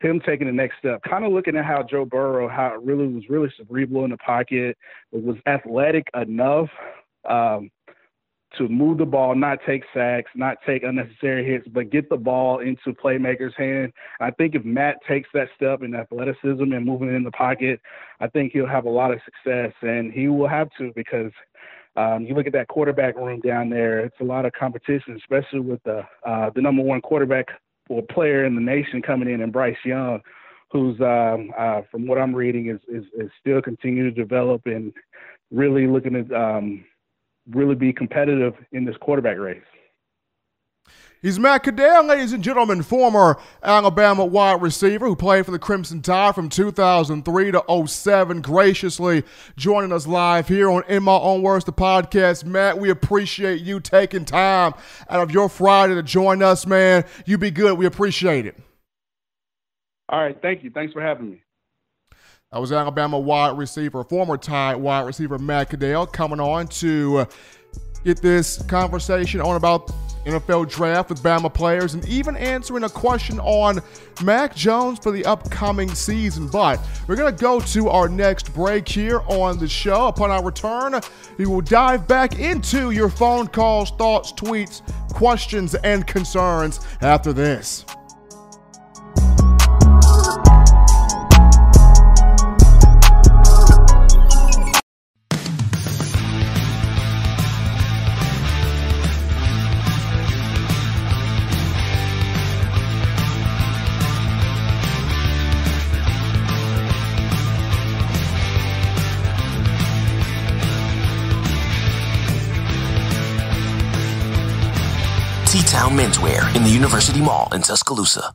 him taking the next step, kind of looking at how Joe Burrow, how it really was really cerebral in the pocket, it was athletic enough um, to move the ball, not take sacks, not take unnecessary hits, but get the ball into playmakers' hand. I think if Matt takes that step in athleticism and moving in the pocket, I think he'll have a lot of success, and he will have to because – um, you look at that quarterback room down there; it's a lot of competition, especially with the uh, the number one quarterback or player in the nation coming in, and Bryce Young, who's um, uh, from what I'm reading is, is, is still continuing to develop and really looking at um, really be competitive in this quarterback race. He's Matt Caddell, ladies and gentlemen, former Alabama wide receiver who played for the Crimson Tide from 2003 to 07, graciously joining us live here on In My Own Words, the podcast. Matt, we appreciate you taking time out of your Friday to join us, man. You be good. We appreciate it. All right. Thank you. Thanks for having me. That was Alabama wide receiver, former Tide wide receiver Matt Caddell, coming on to get this conversation on about NFL draft with Bama players, and even answering a question on Mac Jones for the upcoming season. But we're going to go to our next break here on the show. Upon our return, we will dive back into your phone calls, thoughts, tweets, questions, and concerns after this. Menswear in the University Mall in Tuscaloosa.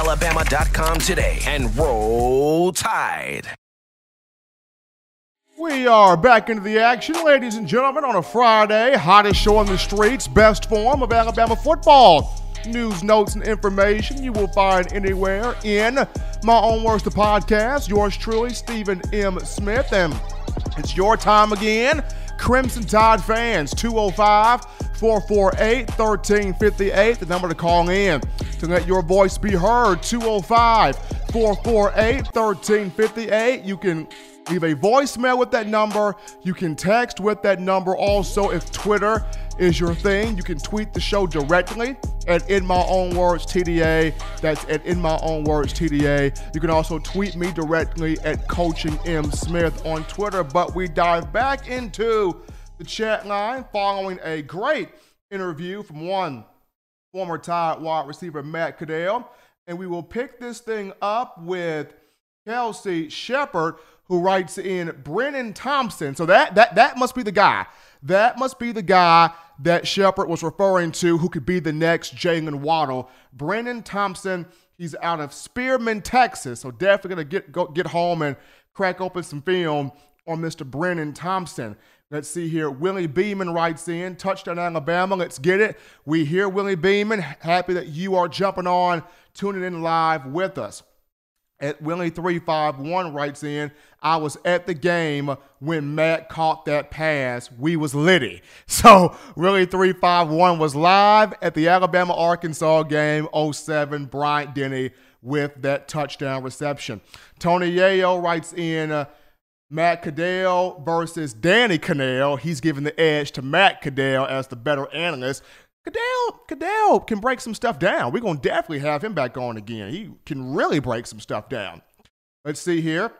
Alabama.com today and roll tide. We are back into the action, ladies and gentlemen, on a Friday. Hottest show on the streets, best form of Alabama football. News, notes, and information you will find anywhere in my own words, the podcast. Yours truly, Stephen M. Smith, and it's your time again. Crimson Tide fans, 205 448 1358, the number to call in to let your voice be heard. 205 448 1358. You can Leave a voicemail with that number. You can text with that number. Also, if Twitter is your thing, you can tweet the show directly at In My Own Words TDA. That's at In My Own Words TDA. You can also tweet me directly at Coaching M Smith on Twitter. But we dive back into the chat line following a great interview from one former Tide wide receiver, Matt Caddell. And we will pick this thing up with Kelsey Shepard, who writes in Brenen Thompson. So that that that must be the guy. That must be the guy that Shepard was referring to who could be the next Jaylen Waddle. Brenen Thompson, he's out of Spearman, Texas. So definitely gonna get go, get home and crack open some film on Mr. Brenen Thompson. Let's see here. Willie Beeman writes in, touchdown Alabama. Let's get it. We hear Willie Beeman. Happy that you are jumping on, tuning in live with us at Willie351 writes in, I was at the game when Matt caught that pass. We was litty. So Willie351 was live at the Alabama Arkansas game 07, Bryant Denny with that touchdown reception. Tony Yayo writes in, uh, Matt Caddell versus Danny Kanell. He's giving the edge to Matt Caddell as the better analyst. Caddell, Caddell can break some stuff down. We're going to definitely have him back on again. He can really break some stuff down. Let's see here.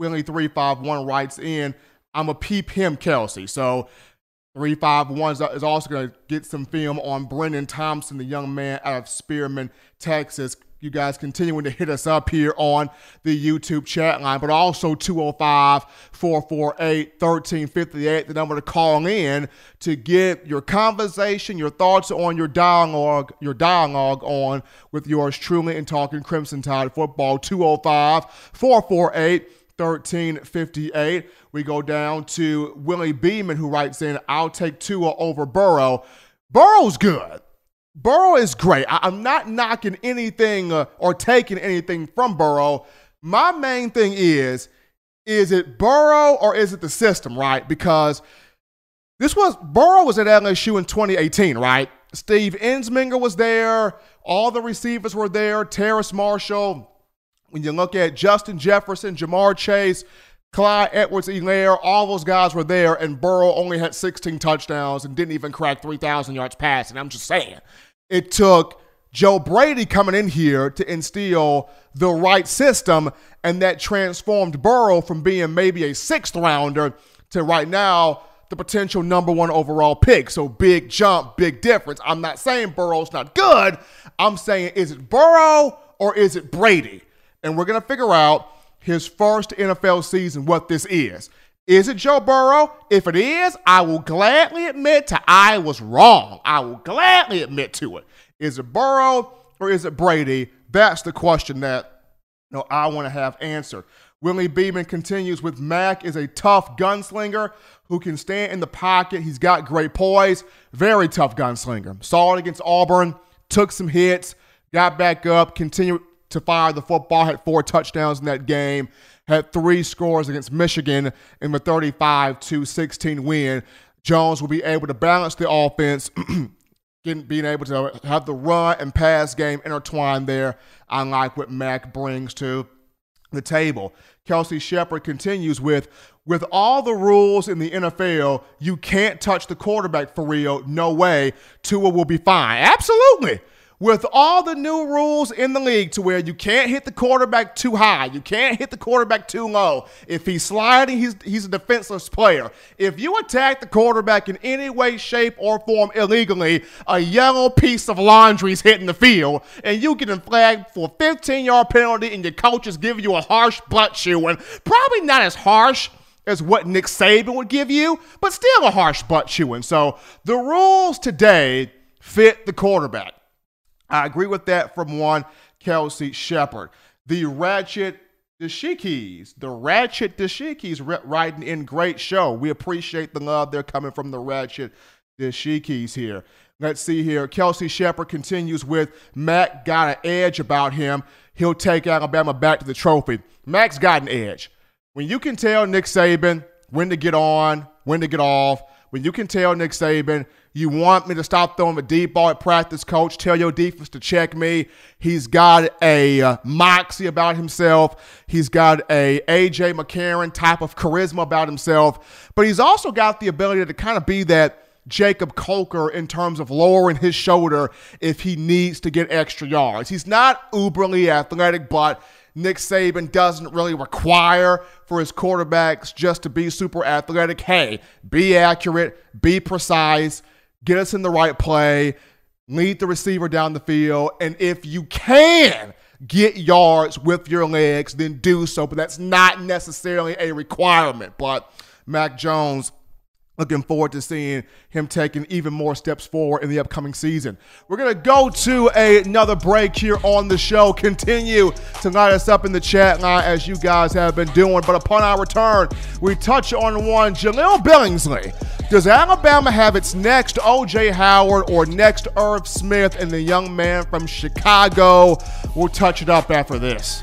Willie351 writes in, I'm a peep him, Kelsey. So 351 uh, is also going to get some film on Brenen Thompson, the young man out of Spearman, Texas you guys continuing to hit us up here on the YouTube chat line, but also 205 448 1358, the number to call in to get your conversation, your thoughts on your dialogue, your dialogue on with yours truly and talking Crimson Tide football. 205 448 1358. We go down to Willie Beeman, who writes in, I'll take Tua over Burrow. Burrow's good. Burrow is great. I, am not knocking anything uh, or taking anything from Burrow. My main thing is, is it Burrow or is it the system, right? Because this was Burrow was at LSU in 2018, right? Steve Ensminger was there. All the receivers were there. Terrace Marshall. When you look at Justin Jefferson, Ja'Marr Chase, Clyde Edwards Helaire, all those guys were there, and Burrow only had 16 touchdowns and didn't even crack 3,000 yards passing. I'm just saying. It took Joe Brady coming in here to instill the right system, and that transformed Burrow from being maybe a sixth rounder to right now the potential number one overall pick. So big jump, big difference. I'm not saying Burrow's not good. I'm saying is it Burrow or is it Brady? And we're going to figure out his first NFL season what this is. Is it Joe Burrow? If it is, I will gladly admit to I was wrong. I will gladly admit to it. Is it Burrow or is it Brady? That's the question that you know, I want to have answered. Willie Beeman continues with Mac is a tough gunslinger who can stand in the pocket. He's got great poise. Very tough gunslinger. Saw it against Auburn, took some hits, got back up, continued to fire the football, had four touchdowns in that game, had three scores against Michigan in the 35 to 16 win. Jones will be able to balance the offense, being able to have the run and pass game intertwined there. I like what Mac brings to the table. Kelsey Shepard continues with with all the rules in the NFL, you can't touch the quarterback for real. No way. Tua will be fine. Absolutely with all the new rules in the league to where you can't hit the quarterback too high, you can't hit the quarterback too low. If he's sliding, he's he's a defenseless player. If you attack the quarterback in any way, shape, or form illegally, a yellow piece of laundry is hitting the field, and you getting flagged for a 15-yard penalty, and your coach is giving you a harsh butt chewing. Probably not as harsh as what Nick Saban would give you, but still a harsh butt chewing. So the rules today fit the quarterback. I agree with that from one Kelsey Shepard. The ratchet Dashikis, the Ratchet Dashikis, riding in great show. We appreciate the love they're coming from the Ratchet Dashikis here. Let's see here. Kelsey Shepard continues with Mac got an edge about him. He'll take Alabama back to the trophy. Mac's got an edge. When you can tell Nick Saban when to get on, when to get off, when you can tell Nick Saban you want me to stop throwing the deep ball at practice, coach. Tell your defense to check me. He's got a uh, moxie about himself. He's got a AJ McCarron type of charisma about himself. But he's also got the ability to kind of be that Jacob Coker in terms of lowering his shoulder if he needs to get extra yards. He's not uberly athletic, but Nick Saban doesn't really require for his quarterbacks just to be super athletic. Hey, be accurate, be precise, get us in the right play, lead the receiver down the field, and if you can get yards with your legs, then do so. But that's not necessarily a requirement. But Mac Jones Looking forward to seeing him taking even more steps forward in the upcoming season. We're going to go to a, another break here on the show. Continue to light us up in the chat line as you guys have been doing. But upon our return, we touch on one Jahleel Billingsley. Does Alabama have its next OJ Howard or next Irv Smith and the young man from Chicago? We'll touch it up after this.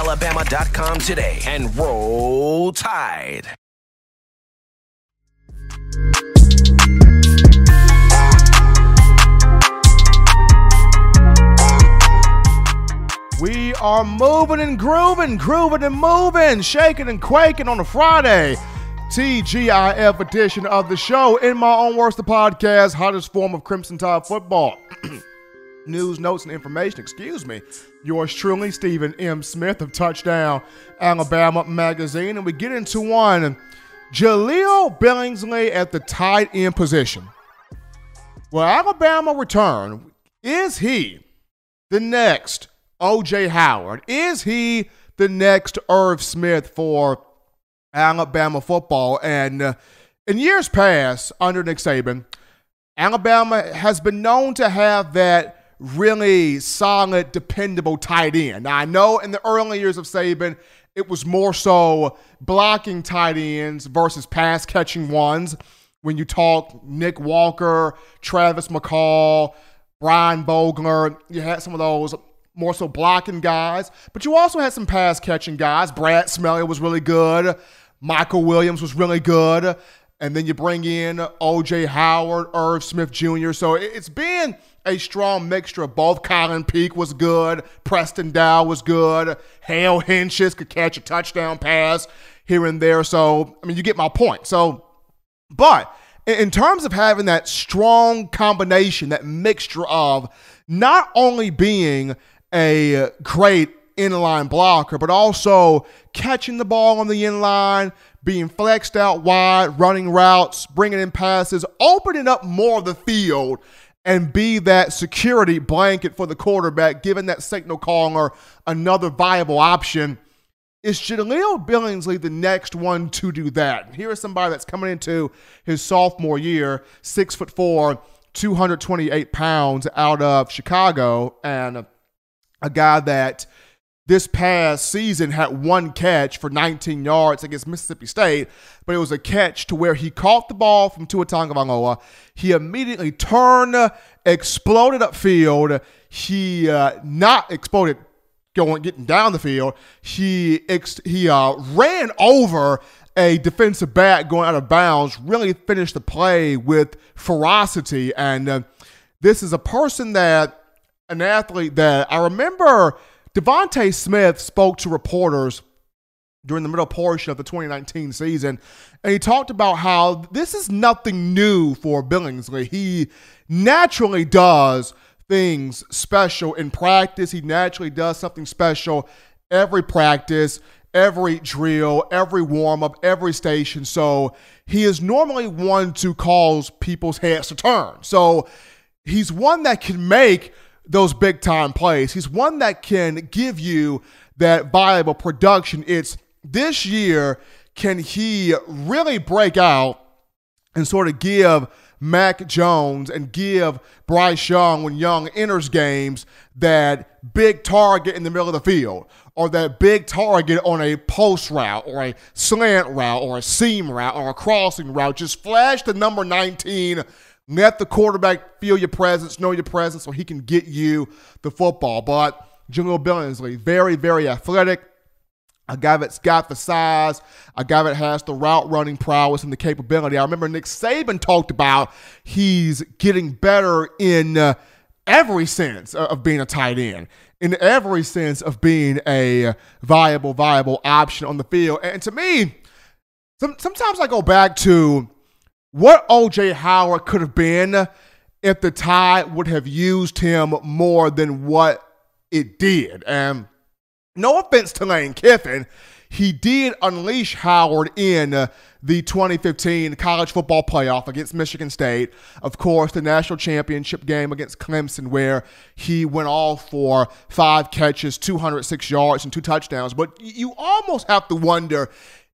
alabama.com today and roll tide. We are moving and grooving, grooving and moving, shaking and quaking on a Friday. TGIF edition of the show. In my own words, the podcast, hottest form of Crimson Tide football. News, notes, and information, excuse me. Yours truly, Stephen M. Smith of Touchdown Alabama Magazine. And we get into one Jahleel Billingsley at the tight end position. Will Alabama return? Is he the next OJ Howard? Is he the next Irv Smith for Alabama football? And uh, in years past, under Nick Saban, Alabama has been known to have that really solid, dependable tight end. Now, I know in the early years of Saban, it was more so blocking tight ends versus pass catching ones. When you talk Nick Walker, Travis McCall, Brian Vogler, you had some of those more so blocking guys, but you also had some pass catching guys. Brad Smelley was really good. Michael Williams was really good. And then you bring in OJ Howard, Irv Smith Jr. So it's been a strong mixture of both. Colin Peek was good. Preston Dow was good. Hale Hentges could catch a touchdown pass here and there. So, I mean, you get my point. So, but in terms of having that strong combination, that mixture of not only being a great inline blocker, but also catching the ball on the inline, being flexed out wide, running routes, bringing in passes, opening up more of the field and be that security blanket for the quarterback, giving that signal caller another viable option. Is Jahleel Billingsley the next one to do that? Here is somebody that's coming into his sophomore year, six foot four, 228 pounds out of Chicago, and a guy that this past season had one catch for 19 yards against Mississippi State, but it was a catch to where he caught the ball from Tua Tagovailoa. He immediately turned, exploded upfield. He uh, not exploded going getting down the field. He ex- he uh, ran over a defensive back going out of bounds. Really finished the play with ferocity, and uh, this is a person that an athlete that I remember Devonte Smith spoke to reporters during the middle portion of the 2019 season, and he talked about how this is nothing new for Billingsley. He naturally does things special in practice. He naturally does something special every practice, every drill, every warm up, every station. So he is normally one to cause people's heads to turn. So he's one that can make those big time plays. He's one that can give you that viable production. It's this year, can he really break out and sort of give Mac Jones and give Bryce Young, when Young enters games, that big target in the middle of the field or that big target on a post route or a slant route or a seam route or a crossing route. Just flash the number 19. Let the quarterback feel your presence, know your presence, so he can get you the football. But Jahleel Billingsley, very, very athletic, a guy that's got the size, a guy that has the route running prowess and the capability. I remember Nick Saban talked about he's getting better in uh, every sense of being a tight end, in every sense of being a viable, viable option on the field. And to me, some, sometimes I go back to what OJ Howard could have been if the Tide would have used him more than what it did. And no offense to Lane Kiffin, he did unleash Howard in uh, the 2015 college football playoff against Michigan State. Of course, the national championship game against Clemson, where he went all for five catches, 206 yards, and two touchdowns. But you almost have to wonder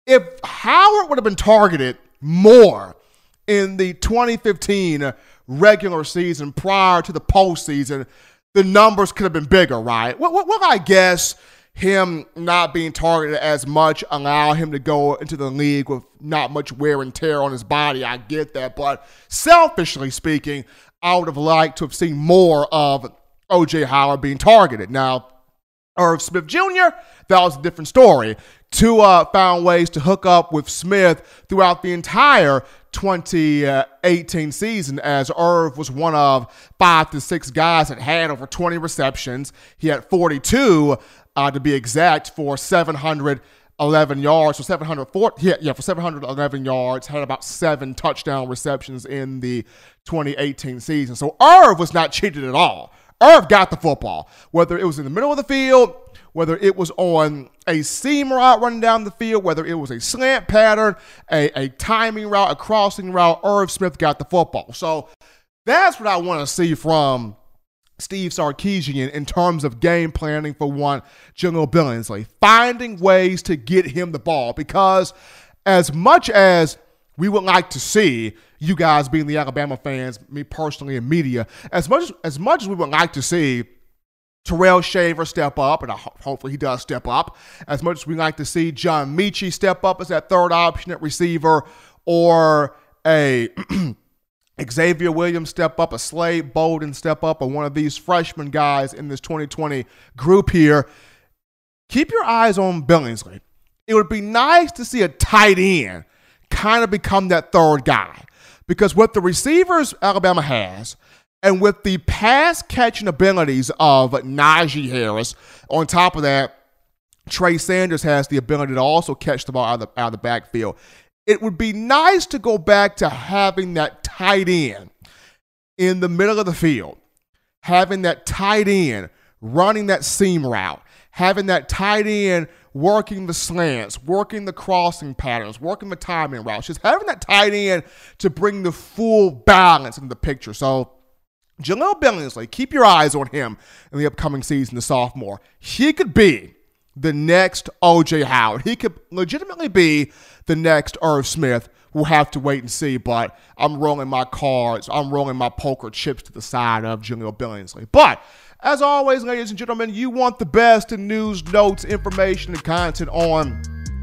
if Howard would have been targeted more in the 2015 regular season prior to the postseason, the numbers could have been bigger, right? What, what I guess him not being targeted as much allow him to go into the league with not much wear and tear on his body. I get that. But selfishly speaking, I would have liked to have seen more of OJ Howard being targeted. Now, Irv Smith Jr., that was a different story. Tua found ways to hook up with Smith throughout the entire 2018 season as Irv was one of five to six guys that had over 20 receptions. He had 42 uh, to be exact, for 711 yards. So 704, yeah, yeah, for 711 yards, had about seven touchdown receptions in the 2018 season. So Irv was not cheated at all. Irv got the football, whether it was in the middle of the field, whether it was on a seam route running down the field, whether it was a slant pattern, a, a timing route, a crossing route, Irv Smith got the football. So that's what I want to see from Steve Sarkisian in terms of game planning for one Jahleel Billingsley, finding ways to get him the ball because as much as we would like to see you guys being the Alabama fans, me personally and media, as much as much as we would like to see Terrell Shaver step up, and hopefully he does step up, as much as we like to see John Metchie step up as that third option at receiver, or a Xavier Williams step up, a Slade Bolden step up, or one of these freshman guys in this 2020 group here. Keep your eyes on Billingsley. It would be nice to see a tight end kind of become that third guy. Because with the receivers Alabama has, and with the pass catching abilities of Najee Harris, on top of that, Trey Sanders has the ability to also catch the ball out of the, out of the backfield it would be nice to go back to having that tight end in the middle of the field, having that tight end running that seam route, having that tight end working the slants, working the crossing patterns, working the timing routes, just having that tight end to bring the full balance into the picture. So, Jahleel Billingsley, keep your eyes on him in the upcoming season, the sophomore. He could be the next OJ Howard. He could legitimately be the next Irv Smith. We'll have to wait and see, but I'm rolling my cards, I'm rolling my poker chips to the side of Jahleel Billingsley. But As always, ladies and gentlemen, you want the best in news, notes, information, and content on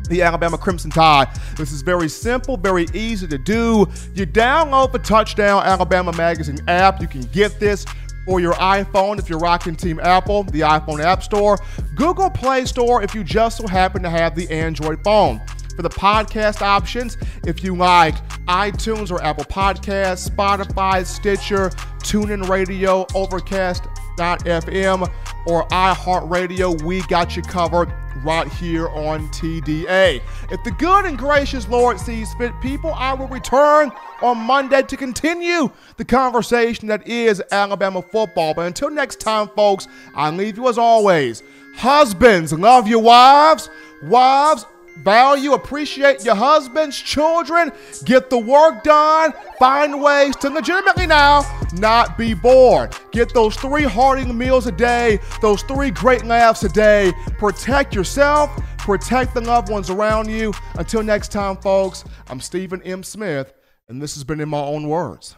the Alabama Crimson Tide. This is very simple, very easy to do. You download the Touchdown Alabama Magazine app. You can get this for your iPhone if you're rocking Team Apple, the iPhone App Store, Google Play Store if you just so happen to have the Android phone. For the podcast options, if you like iTunes or Apple Podcasts, Spotify, Stitcher, TuneIn Radio, Overcast, FM or iHeartRadio, we got you covered right here on TDA. If the good and gracious Lord sees fit, people, I will return on Monday to continue the conversation that is Alabama football. But until next time, folks, I leave you as always. Husbands, love your wives. Wives, value, appreciate your husbands, children, get the work done, find ways to legitimately now not be bored. Get those three hearty meals a day, those three great laughs a day. Protect yourself, protect the loved ones around you. Until next time, folks, I'm Stephen M. Smith, and this has been In My Own Words.